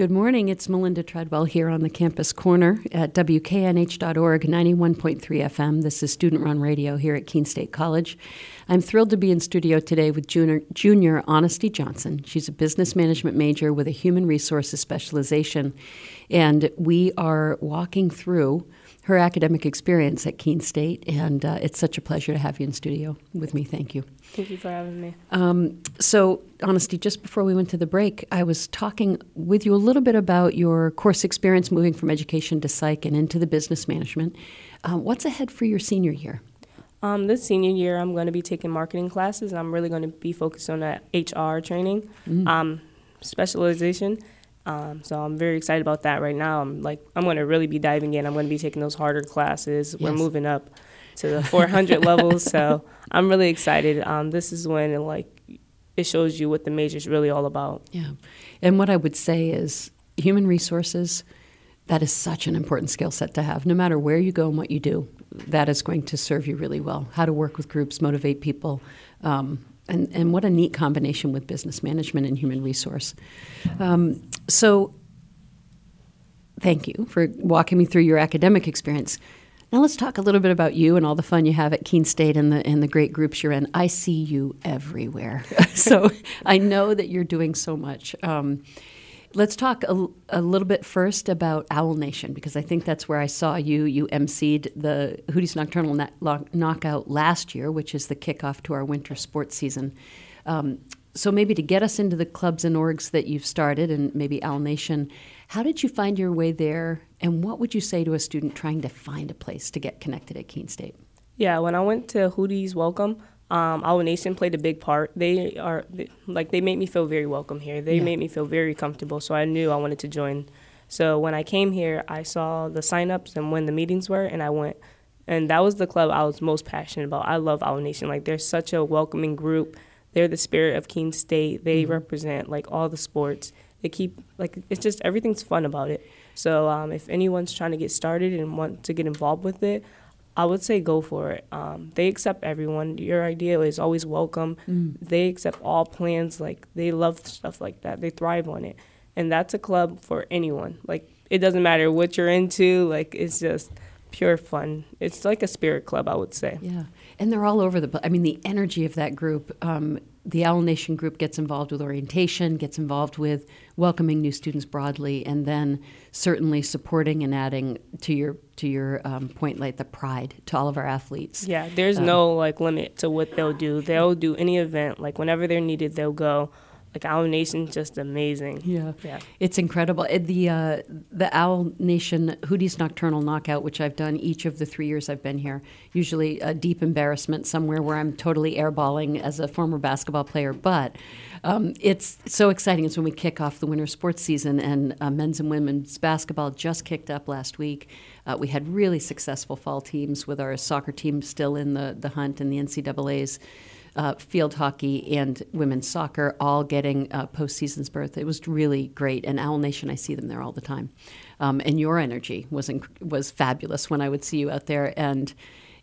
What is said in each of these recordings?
Good morning. It's Melinda Treadwell here on the campus corner at WKNH.org, 91.3 FM. This is student run radio here at Keene State College. I'm thrilled to be in studio today with junior, junior Honesty Johnson. She's a business management major with a human resources specialization. And we are walking through her academic experience at Keene State, and uh, it's such a pleasure to have you in studio with me. Thank you. Thank you for having me. Um, so, Honesty, just before we went to the break, I was talking with you a little bit about your course experience moving from education to psych and into the business management. Uh, what's ahead for your senior year? Um, this senior year, I'm going to be taking marketing classes, and I'm really going to be focused on that HR training mm. um, specialization. Um, so I'm very excited about that right now. I'm like I'm going to really be diving in. I'm going to be taking those harder classes. Yes. We're moving up to the 400 levels, so I'm really excited. Um, this is when it, like it shows you what the major is really all about. Yeah, and what I would say is human resources. That is such an important skill set to have. No matter where you go and what you do, that is going to serve you really well. How to work with groups, motivate people, um, and, and what a neat combination with business management and human resource. Um, so, thank you for walking me through your academic experience. Now let's talk a little bit about you and all the fun you have at Keene State and the and the great groups you're in. I see you everywhere, so I know that you're doing so much. Um, Let's talk a, a, little bit first about Owl Nation because I think that's where I saw you. You emceed the Hooties Nocturnal na- Knockout last year, which is the kickoff to our winter sports season. Um, so maybe to get us into the clubs and orgs that you've started, and maybe Owl Nation, how did you find your way there, and what would you say to a student trying to find a place to get connected at Keene State? Yeah, when I went to Hooties Welcome, um, Owl Nation played a big part. They are they, like they made me feel very welcome here. They yeah. made me feel very comfortable. So I knew I wanted to join. So when I came here, I saw the signups and when the meetings were, and I went. And that was the club I was most passionate about. I love Owl Nation. Like they're such a welcoming group. They're the spirit of Keene State. They mm-hmm. represent like all the sports. They keep like it's just everything's fun about it. So um, if anyone's trying to get started and want to get involved with it, I would say go for it. Um, they accept everyone. Your idea is always welcome. Mm. They accept all plans. Like they love stuff like that. They thrive on it, and that's a club for anyone. Like it doesn't matter what you're into. Like it's just pure fun. It's like a spirit club, I would say. Yeah, and they're all over the. place. I mean, the energy of that group. Um, the Owl Nation group gets involved with orientation, gets involved with welcoming new students broadly, and then certainly supporting and adding to your to your um, point, like the pride to all of our athletes. Yeah, there's um, no like limit to what they'll do. They'll do any event, like whenever they're needed, they'll go like Owl Nation's just amazing. Yeah, yeah, it's incredible. The uh, the Owl Nation Hooties Nocturnal Knockout, which I've done each of the three years I've been here. Usually a deep embarrassment somewhere where I'm totally airballing as a former basketball player, but um, it's so exciting. It's when we kick off the winter sports season, and uh, men's and women's basketball just kicked up last week. Uh, we had really successful fall teams with our soccer team still in the the hunt and the NCAA's uh, field hockey and women's soccer all getting uh, postseason's berth. It was really great. And Owl Nation, I see them there all the time. Um, and your energy was inc- was fabulous when I would see you out there. And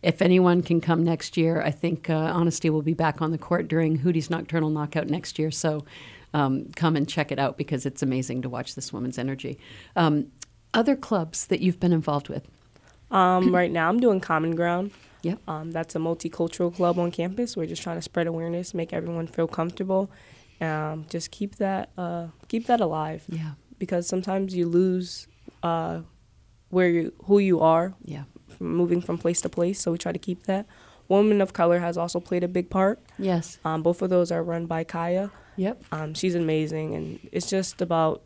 if anyone can come next year, I think uh, Honesty will be back on the court during Hootie's Nocturnal Knockout next year. So um, come and check it out because it's amazing to watch this woman's energy. Um, other clubs that you've been involved with? Um, right now, I'm doing Common Ground. Yep. Um, that's a multicultural club on campus. We're just trying to spread awareness, make everyone feel comfortable, um, just keep that uh, keep that alive. Yeah. Because sometimes you lose uh, where you who you are. Yeah. From moving from place to place, so we try to keep that. Woman of Color has also played a big part. Yes. Um, both of those are run by Kaya. Yep. Um, she's amazing, and it's just about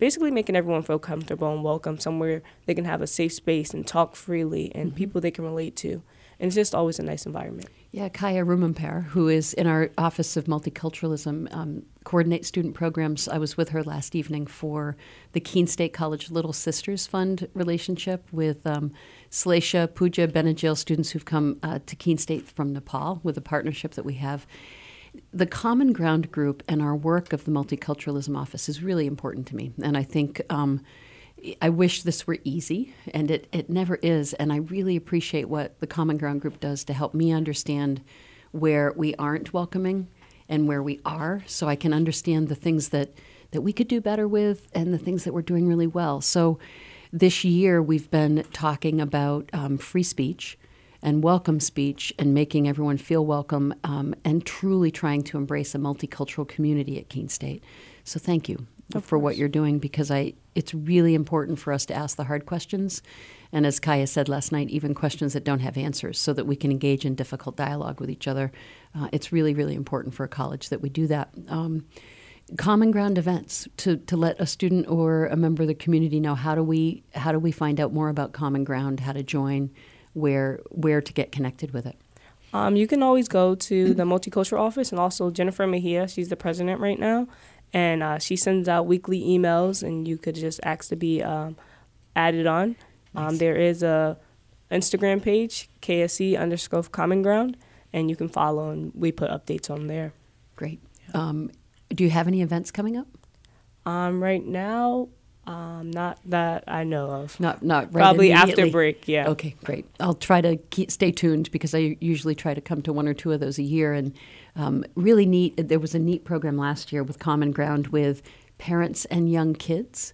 basically making everyone feel comfortable and welcome somewhere they can have a safe space and talk freely and mm-hmm. people they can relate to. And it's just always a nice environment. Yeah, Kaya Rumampar, who is in our Office of Multiculturalism, um, coordinate student programs. I was with her last evening for the Keene State College Little Sisters Fund relationship with um, Puja Benajil students who've come uh, to Keene State from Nepal with a partnership that we have the Common Ground Group and our work of the Multiculturalism Office is really important to me. And I think um, I wish this were easy, and it, it never is. And I really appreciate what the Common Ground Group does to help me understand where we aren't welcoming and where we are, so I can understand the things that that we could do better with and the things that we're doing really well. So this year we've been talking about um, free speech and welcome speech and making everyone feel welcome um, and truly trying to embrace a multicultural community at Keene State. So thank you Of for what you're doing because I it's really important for us to ask the hard questions and as Kaya said last night even questions that don't have answers so that we can engage in difficult dialogue with each other. Uh, it's really really important for a college that we do that. Um, common ground events to, to let a student or a member of the community know how do we how do we find out more about common ground how to join where where to get connected with it Um, you can always go to the multicultural office and also Jennifer Mejia. She's the president right now, and uh, she sends out weekly emails, and you could just ask to be um, added on. Um, there is a Instagram page KSC underscore Common Ground, and you can follow, and we put updates on there. great um, do you have any events coming up Um, right now, um, not that I know of. not not right Probably after break. Yeah. Okay, great. I'll try to keep, stay tuned because I usually try to come to one or two of those a year. And um, really neat, there was a neat program last year with Common Ground with parents and young kids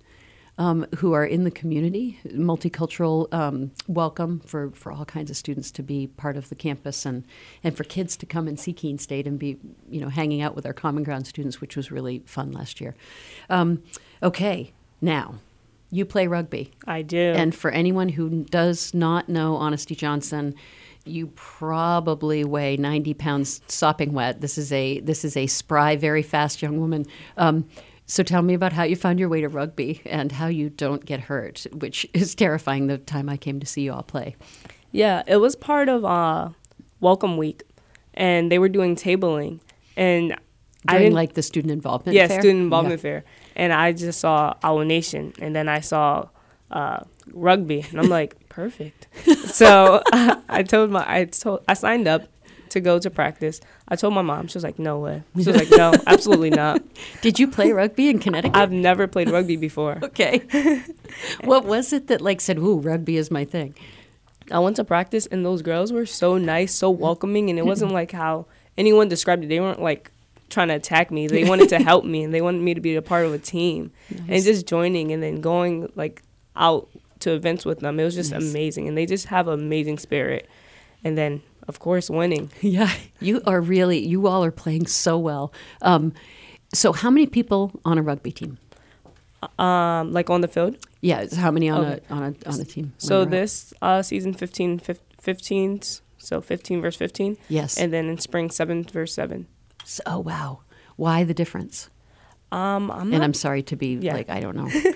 um, who are in the community, multicultural um, welcome for, for all kinds of students to be part of the campus and, and for kids to come and see Keene State and be, you know, hanging out with our Common Ground students, which was really fun last year. Um, okay, now, you play rugby. I do. And for anyone who does not know Honesty Johnson, you probably weigh 90 pounds sopping wet. This is a this is a spry, very fast young woman. Um, so tell me about how you found your way to rugby and how you don't get hurt, which is terrifying. The time I came to see you all play. Yeah, it was part of uh, Welcome Week, and they were doing tabling, and I During didn't like the student involvement yeah fair? student involvement Yeah. fair, and I just saw Owl Nation, and then I saw uh, rugby, and I'm like perfect. so I told my I told I signed up to go to practice. I told my mom. She was like, "No way." She was like, "No, absolutely not." Did you play rugby in Connecticut? I've never played rugby before. okay. what was it that like said, "Ooh, rugby is my thing"? I went to practice and those girls were so nice, so welcoming, and it wasn't like how anyone described it. They weren't like trying to attack me. They wanted to help me and they wanted me to be a part of a team. And just joining and then going like out to events with them. It was just Nice. amazing. And they just have amazing spirit. And then of course winning. Yeah, you are really, you all are playing so well. Um, so, how many people on a rugby team? Um, like on the field. Yeah, how many on Okay. a on a on a team? So When they're out? this uh, season 15, 15s, so 15 versus 15. yes. And then in spring 7 versus 7. So- oh wow, why the difference? Um, I'm and I'm sorry to be Yeah. like I don't know.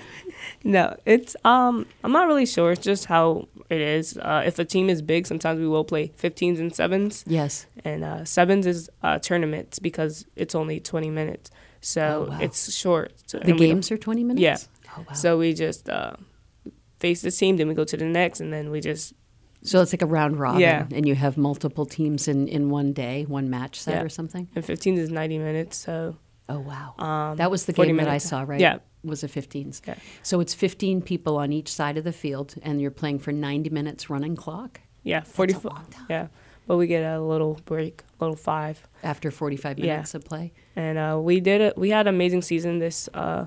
No, it's um I'm not really sure. It's just how it is. Uh, if a team is big, sometimes we will play 15s and 7s, yes, and uh, 7s is uh, tournaments because it's only 20 minutes, so Oh, wow. it's short. So, the and we don't- games are 20 minutes. Yeah. Oh wow. So, we just uh, face this team, then we go to the next, and then we just it's like a round robin, Yeah. and you have multiple teams in in one day, one match set Yeah. or something. and 15s is 90 minutes. So Oh wow. um, That was the 40 game that I saw, right? Yeah. Was a 15s. Yeah. So it's 15 people on each side of the field, and you're playing for 90 minutes running clock yeah, 40. That's a long time. Yeah, but we get a little break, a little five. after 45 Yeah. minutes of play. and uh, we did. We had an amazing season this uh,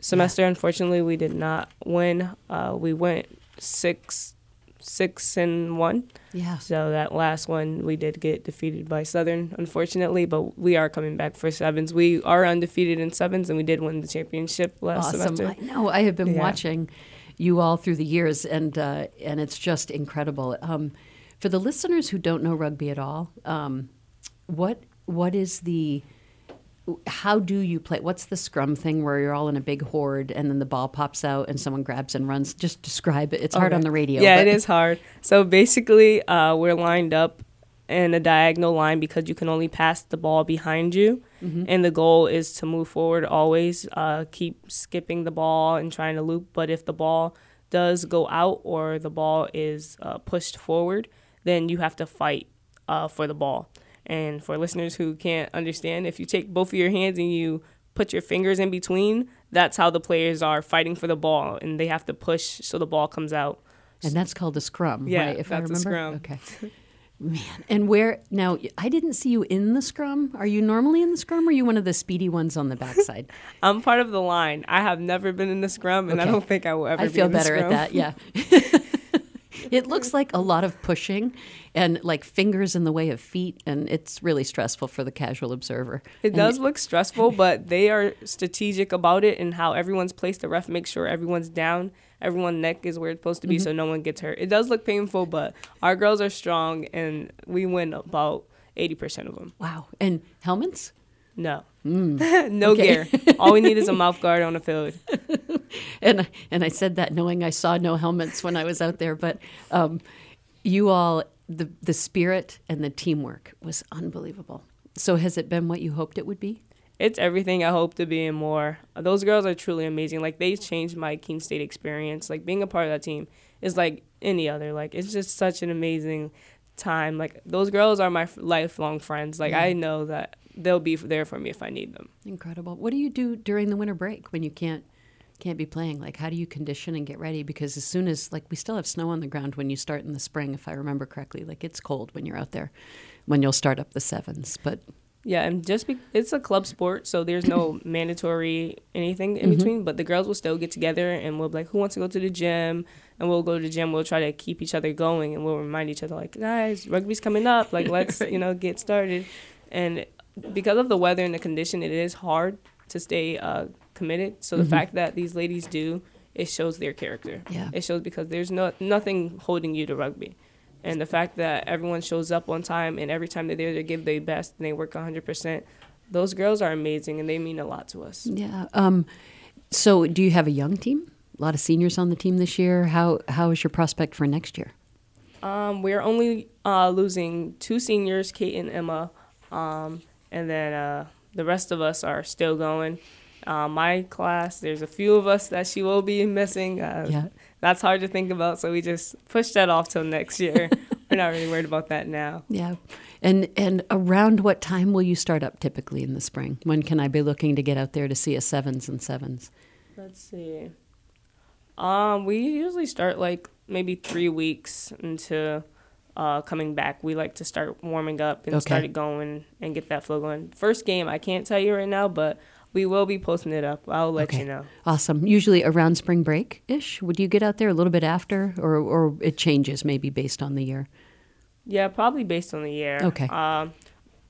semester. Unfortunately, we did not win. Uh, we went six, six and one. Yeah. So that last one, we did get defeated by Southern, unfortunately. But we are coming back for sevens. We are undefeated in sevens, and we did win the championship last awesome. semester. I know. I have been Yeah. watching you all through the years, and uh, and it's just incredible. Um, for the listeners who don't know rugby at all, um, what what is the how do you play? What's the scrum thing where you're all in a big horde and then the ball pops out and someone grabs and runs? Just describe it. It's hard Okay. on the radio. Yeah, but- it is hard. So basically, uh, we're lined up in a diagonal line because you can only pass the ball behind you. Mhm. And the goal is to move forward always, uh, keep skipping the ball and trying to loop. But if the ball does go out or the ball is uh, pushed forward, then you have to fight uh, for the ball. And for listeners who can't understand, if you take both of your hands and you put your fingers in between, that's how the players are fighting for the ball, and they have to push so the ball comes out. And that's called a scrum, Yeah, right? If I that's a remember. scrum. Okay. Man, and where now? I didn't see you in the scrum. Are you normally in the scrum, or are you one of the speedy ones on the backside? I'm part of the line. I have never been in the scrum, and okay. I don't think I will ever. I feel better at that. Yeah. it looks like a lot of pushing and like fingers in the way of feet and it's really stressful for the casual observer. It and does look stressful but they are strategic about it and how everyone's placed the ref makes sure everyone's down everyone's neck is where it's supposed to be mm-hmm. so no one gets hurt. It does look painful but our girls are strong and we win about 80% of them wow. And helmets no. Mm. no gear. All we need is a mouth guard on the field. and and I said that knowing I saw no helmets when I was out there, but um, you all the the spirit and the teamwork was unbelievable. So has it been what you hoped it would be? It's everything I hoped to be and more. Those girls are truly amazing. Like they changed my Keene State experience. Like being a part of that team is like any other. Like it's just such an amazing time. Like those girls are my lifelong friends. Like I know that they'll be there for me if I need them. Incredible. What do you do during the winter break when you can't can't be playing? Like, how do you condition and get ready? Because as soon as, like, we still have snow on the ground when you start in the spring, if I remember correctly. Like, it's cold when you're out there, when you'll start up the sevens. But yeah, and just be, it's a club sport, so there's no mandatory anything in mm-hmm. between. But the girls will still get together and we'll be like, who wants to go to the gym? And we'll go to the gym. We'll try to keep each other going, and we'll remind each other like, guys, rugby's coming up. Like, let's you know get started. And because of the weather and the condition, it is hard to stay uh, committed. So the mm-hmm. fact that these ladies do, it shows their character. Yeah. It shows because there's no nothing holding you to rugby. And the fact that everyone shows up on time and every time they're there, they give their best and they work 100%. Those girls are amazing and they mean a lot to us. Yeah. Um, so, do you have a young team? A lot of seniors on the team this year. How how is your prospect for next year? Um, we're only uh, losing two seniors, Kate and Emma. Um, and then uh, the rest of us are still going. Uh, my class, there's a few of us that she will be missing. Uh, yeah. That's hard to think about, so we just push that off till next year. We're not really worried about that now. Yeah. And and around what time will you start up typically in the spring? When can I be looking to get out there to see a sevens and sevens? Let's see. Um, we usually start like maybe three weeks into uh, coming back, we like to start warming up and okay. start it going and get that flow going. First game, I can't tell you right now, but we will be posting it up. I'll let okay. you know. Awesome. Usually around spring break ish. Would you get out there a little bit after, or or it changes maybe based on the year? Yeah, probably based on the year. Okay. Um,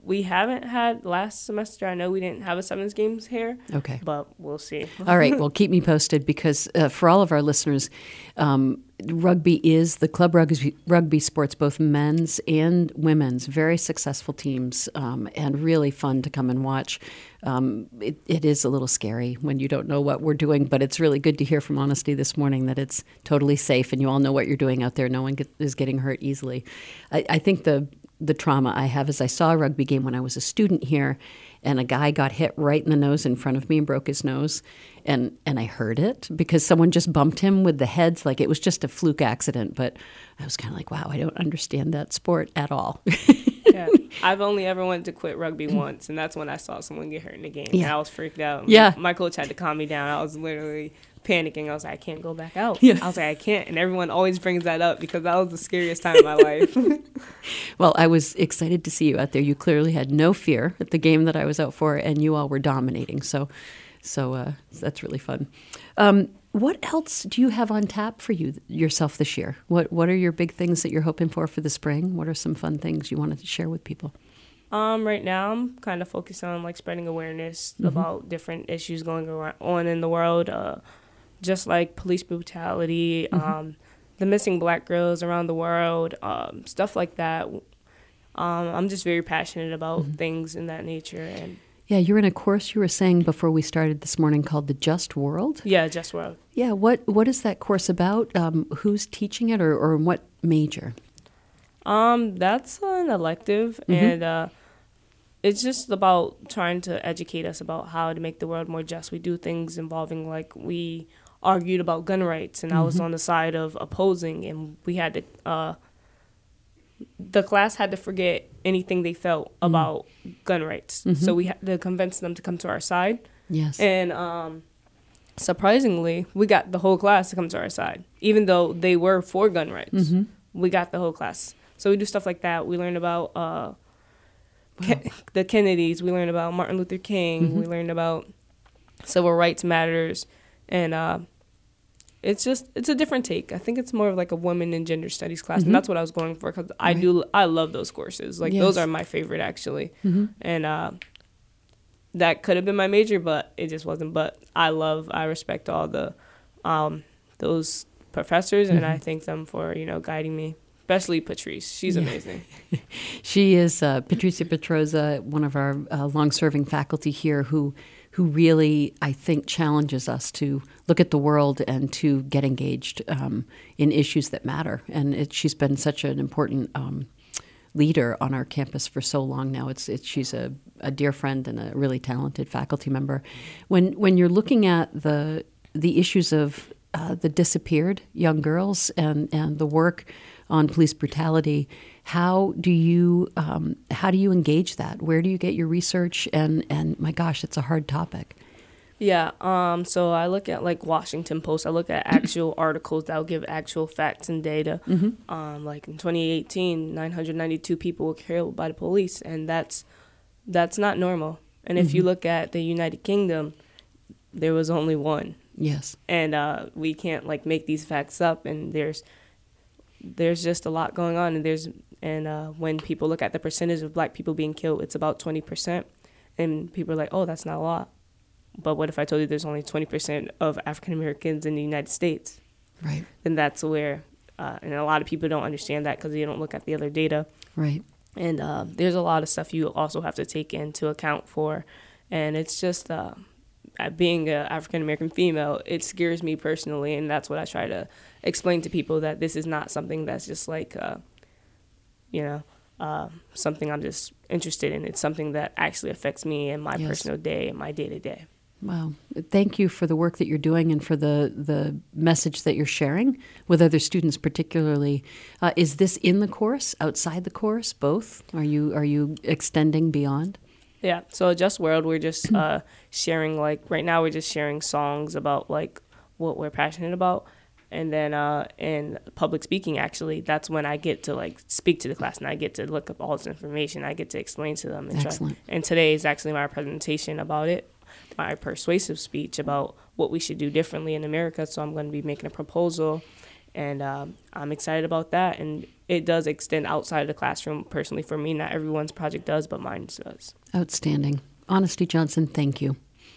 we haven't had last semester. I know we didn't have a sevens games here. Okay. But we'll see. all right. Well, keep me posted because uh, for all of our listeners, um, rugby is the club rugby, rugby sports, both men's and women's, very successful teams um, and really fun to come and watch. Um, it, it is a little scary when you don't know what we're doing, but it's really good to hear from Honesty this morning that it's totally safe and you all know what you're doing out there. No one get, is getting hurt easily. I, I think the the trauma I have is I saw a rugby game when I was a student here, and a guy got hit right in the nose in front of me and broke his nose, and and I heard it because someone just bumped him with the heads like it was just a fluke accident. But I was kind of like, wow, I don't understand that sport at all. yeah, I've only ever wanted to quit rugby mm. once, and that's when I saw someone get hurt in the game. Yeah. And I was freaked out. Yeah, my coach had to calm me down. I was literally panicking. I was like, I can't go back out. Yeah. I was like, I can't. And everyone always brings that up because that was the scariest time of my life. well, I was excited to see you out there. You clearly had no fear at the game that I was out for, and you all were dominating. So, so uh, that's really fun. Um, what else do you have on tap for you yourself this year? What What are your big things that you're hoping for for the spring? What are some fun things you wanted to share with people? Um, right now, I'm kind of focused on like spreading awareness mm-hmm. about different issues going on in the world. Uh, just like police brutality, mm-hmm. um, the missing black girls around the world, um, stuff like that. Um, I'm just very passionate about mm-hmm. things in that nature. And yeah, you're in a course you were saying before we started this morning called the Just World. Yeah, Just World. Yeah, what what is that course about? Um, who's teaching it, or, or what major? Um, that's an elective, mm-hmm. and uh, it's just about trying to educate us about how to make the world more just. We do things involving like we argued about gun rights, and mm-hmm. I was mm-hmm. on the side of opposing, and we had to. Uh, the class had to forget anything they felt mm-hmm. about gun rights, mm-hmm. so we had to convince them to come to our side. Yes, and um, surprisingly, we got the whole class to come to our side, even though they were for gun rights. Mm-hmm. We got the whole class. So we do stuff like that. We learn about uh, wow. the Kennedys. We learn about Martin Luther King. Mm-hmm. We learn about civil rights matters, and uh, it's just it's a different take. I think it's more of like a women and gender studies class, mm-hmm. and that's what I was going for because I do I love those courses. Like yes. those are my favorite actually, mm-hmm. and uh, that could have been my major, but it just wasn't. But I love I respect all the um, those professors, mm-hmm. and I mm-hmm. thank them for you know guiding me. Especially Patrice, she's yeah. amazing. she is uh, Patricia Petroza, one of our uh, long-serving faculty here, who who really, I think, challenges us to look at the world and to get engaged um, in issues that matter. And it, she's been such an important um, leader on our campus for so long now. It's, it's she's a, a dear friend and a really talented faculty member. When when you're looking at the the issues of uh, the disappeared young girls and and the work on police brutality, how do you um, how do you engage that? Where do you get your research? And and my gosh, it's a hard topic. Yeah. Um. So I look at like Washington Post. I look at actual articles that will give actual facts and data. Mm-hmm. Um. Like in 2018, 992 people were killed by the police, and that's that's not normal. And if mm-hmm. you look at the United Kingdom, there was only one. Yes. And uh, we can't like make these facts up. And there's there's just a lot going on, and there's and uh, when people look at the percentage of black people being killed, it's about 20%. And people are like, oh, that's not a lot. But what if I told you there's only 20% of African Americans in the United States? Right. Then that's where, uh, and a lot of people don't understand that because they don't look at the other data. Right. And uh, there's a lot of stuff you also have to take into account for. And it's just, uh, being an African American female, it scares me personally. And that's what I try to explain to people that this is not something that's just like, uh, you know, uh, something I'm just interested in. It's something that actually affects me in my yes. personal day and my day to day. Wow. Thank you for the work that you're doing and for the, the message that you're sharing with other students, particularly. Uh, is this in the course, outside the course, both? Are you, are you extending beyond? Yeah. So, Just World, we're just uh, sharing, like, right now, we're just sharing songs about, like, what we're passionate about and then uh, in public speaking actually that's when i get to like speak to the class and i get to look up all this information. I get to explain to them and Excellent. try and today is actually my presentation about it my persuasive speech about what we should do differently in america. So i'm going to be making a proposal and um, i'm excited about that. And it does extend outside of the classroom personally for me. Not everyone's project does but mine does. Outstanding. Honesty johnson thank you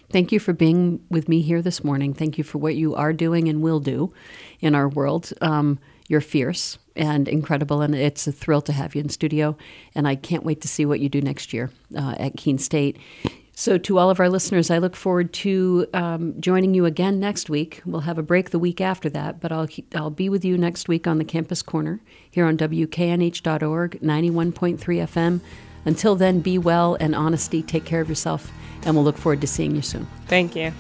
Thank you for being with me here this morning. Thank you for what you are doing and will do in our world. Um, you're fierce and incredible, and it's a thrill to have you in studio. And I can't wait to see what you do next year uh, at Keene State. So, to all of our listeners, I look forward to um, joining you again next week. We'll have a break the week after that, but I'll, I'll be with you next week on the Campus Corner here on WKNH.org, 91.3 FM. Until then, be well and honesty. Take care of yourself and we'll look forward to seeing you soon. Thank you.